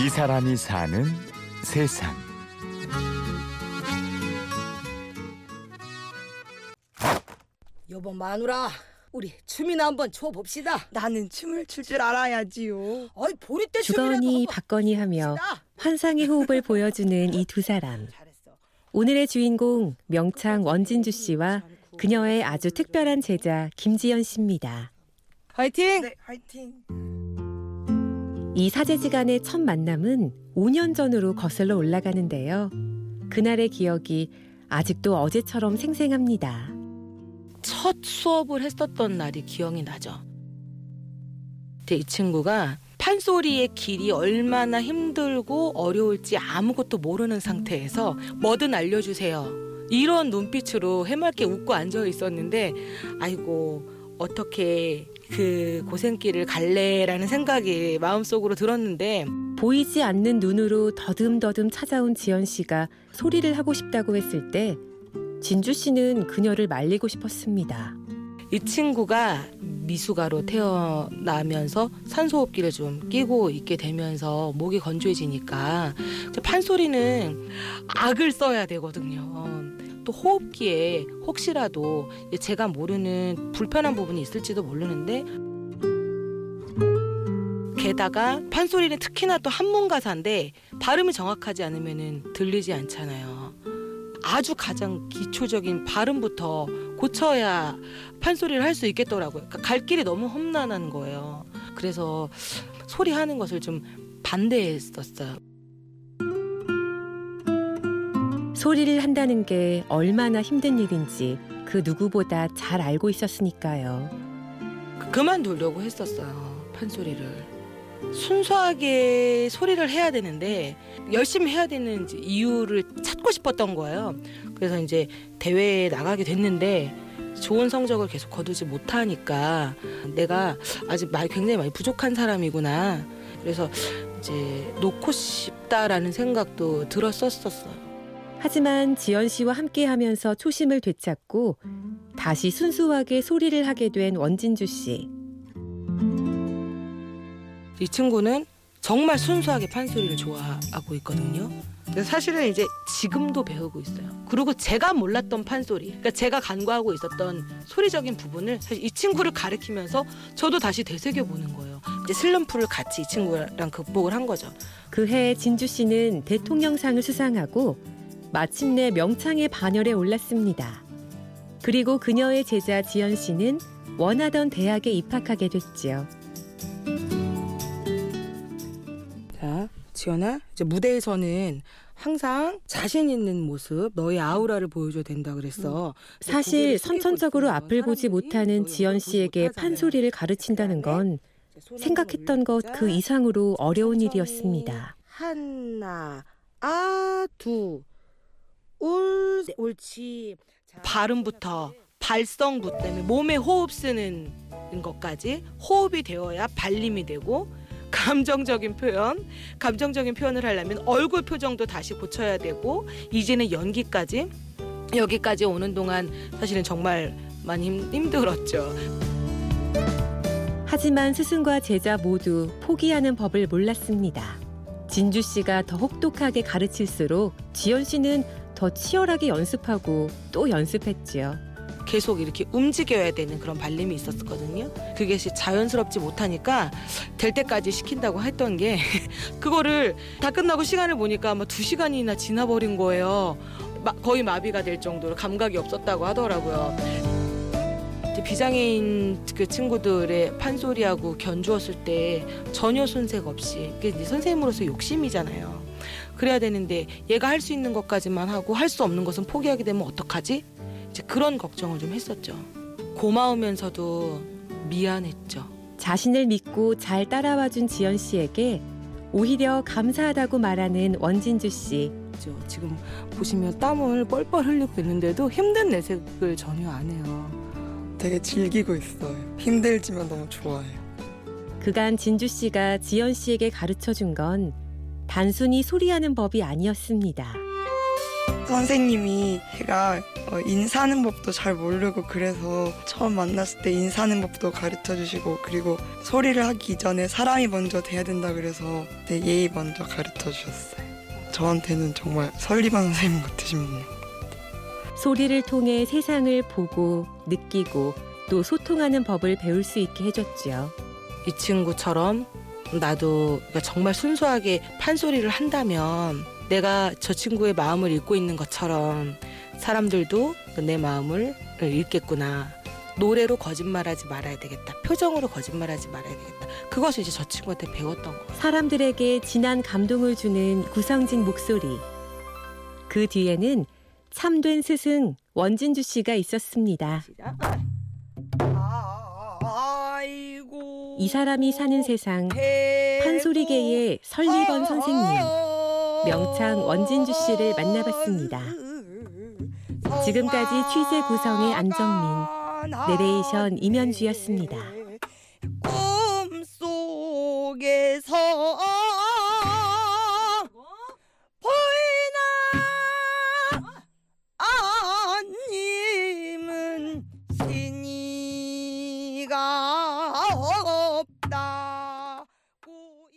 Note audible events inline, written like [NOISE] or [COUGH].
이 사람이 사는 세상. 여보 마누라 우리 춤이나 한번 춰봅시다 나는 춤을 출 줄 알아야지요. 어이 보리 때 주거니 박거니 하며 환상의 호흡을 보여주는 이 두 사람. [LAUGHS] 오늘의 주인공 명창 원진주 씨와 그녀의 아주 특별한 제자 김지연 씨입니다. 화이팅 네, 화이팅. 이 사제지간의 첫 만남은 5년 전으로 거슬러 올라가는데요. 그날의 기억이 아직도 어제처럼 생생합니다. 첫 수업을 했었던 날이 기억이 나죠. 이 친구가 판소리의 길이 얼마나 힘들고 어려울지 아무것도 모르는 상태에서 뭐든 알려주세요. 이런 눈빛으로 해맑게 웃고 앉아 있었는데, 아이고, 어떻게 그 고생길을 갈래라는 생각이 마음속으로 들었는데, 보이지 않는 눈으로 더듬더듬 찾아온 지연 씨가 소리를 하고 싶다고 했을 때 진주 씨는 그녀를 말리고 싶었습니다. 이 친구가 미숙아로 태어나면서 산소호흡기를 좀 끼고 있게 되면서 목이 건조해지니까 판소리는 악을 써야 되거든요. 또 호흡기에 혹시라도 제가 모르는 불편한 부분이 있을지도 모르는데 게다가 판소리는 특히나 또 한문 가사인데 발음이 정확하지 않으면 들리지 않잖아요. 아주 가장 기초적인 발음부터 고쳐야 판소리를 할 수 있겠더라고요. 그러니까 갈 길이 너무 험난한 거예요. 그래서 소리 하는 것을 좀 반대했었어요. 소리를 한다는 게 얼마나 힘든 일인지 그 누구보다 잘 알고 있었으니까요. 그만두려고 했었어요. 판소리를. 순수하게 소리를 해야 되는데 열심히 해야 되는 이유를 찾고 싶었던 거예요. 그래서 이제 대회에 나가게 됐는데 좋은 성적을 계속 거두지 못하니까 내가 아직 굉장히 많이 부족한 사람이구나. 그래서 이제 놓고 싶다라는 생각도 들었었었어요. 하지만 지연 씨와 함께 하면서 초심을 되찾고 다시 순수하게 소리를 하게 된 원진주 씨. 이 친구는 정말 순수하게 판소리를 좋아하고 있거든요. 사실은 이제 지금도 배우고 있어요. 그리고 제가 몰랐던 판소리, 그러니까 제가 간과하고 있었던 소리적인 부분을 사실 이 친구를 가르치면서 저도 다시 되새겨 보는 거예요. 이제 슬럼프를 같이 이 친구랑 극복을 한 거죠. 그 해 진주 씨는 대통령상을 수상하고 마침내 명창의 반열에 올랐습니다. 그리고 그녀의 제자 지연 씨는 원하던 대학에 입학하게 됐지요. 자, 지연아, 이제 무대에서는 항상 자신 있는 모습, 너의 아우라를 보여줘야 된다 그랬어. 사실 선천적으로 앞을 보지 못하는 지연 씨에게 판소리를 가르친다는 건 생각했던 것 그 이상으로 어려운 일이었습니다. 하나, 아, 두, 올, 옳지. 발음부터 발성부터 몸에 호흡 쓰는 것까지 호흡이 되어야 발림이 되고 감정적인 표현, 감정적인 표현을 하려면 얼굴 표정도 다시 고쳐야 되고 이제는 연기까지 여기까지 오는 동안 사실은 정말 많이 힘, 힘들었죠. 하지만 스승과 제자 모두 포기하는 법을 몰랐습니다. 진주 씨가 더 혹독하게 가르칠수록 지연 씨는 더 치열하게 연습하고 또 연습했지요. 계속 이렇게 움직여야 되는 그런 발림이 있었거든요. 그게 자연스럽지 못하니까 될 때까지 시킨다고 했던 게 [LAUGHS] 그거를 다 끝나고 시간을 보니까 막두 시간이나 지나버린 거예요. 마, 거의 마비가 될 정도로 감각이 없었다고 하더라고요. 비장애인 그 친구들의 판소리하고 견주었을 때 전혀 손색 없이 그게 선생님으로서 욕심이잖아요. 그래야 되는데 얘가 할 수 있는 것까지만 하고 할 수 없는 것은 포기하게 되면 어떡하지? 이제 그런 걱정을 좀 했었죠. 고마우면서도 미안했죠. 자신을 믿고 잘 따라와 준 지연 씨에게 오히려 감사하다고 말하는 원진주 씨. 지금 보시면 땀을 뻘뻘 흘리고 있는데도 힘든 내색을 전혀 안 해요. 되게 즐기고 있어요. 힘들지만 너무 좋아요. 그간 진주 씨가 지연 씨에게 가르쳐 준 건 단순히 소리하는 법이 아니었습니다. 선생님이 제가 어, 인사하는 법도 잘 모르고 그래서 처음 만났을 때 인사하는 법도 가르쳐 주시고 그리고 소리를 하기 전에 사람이 먼저 돼야 된다 그래서 네, 예의 먼저 가르쳐 주셨어요. 저한테는 정말 설리반 선생님 같으신 분. 소리를 통해 세상을 보고 느끼고 또 소통하는 법을 배울 수 있게 해줬죠. 이 친구처럼 나도 그러니까 정말 순수하게 판소리를 한다면 내가 저 친구의 마음을 읽고 있는 것처럼 사람들도 내 마음을 읽겠구나. 노래로 거짓말하지 말아야 되겠다. 표정으로 거짓말하지 말아야 되겠다. 그것을 이제 저 친구한테 배웠던 거. 사람들에게 진한 감동을 주는 구성진 목소리. 그 뒤에는 참된 스승 원진주 씨가 있었습니다. 아이고. 이 사람이 사는 세상 판소리계의 설리번 선생님 명창 원진주 씨를 만나봤습니다. 지금까지 취재 구성의 안정민, 내레이션 임현주였습니다.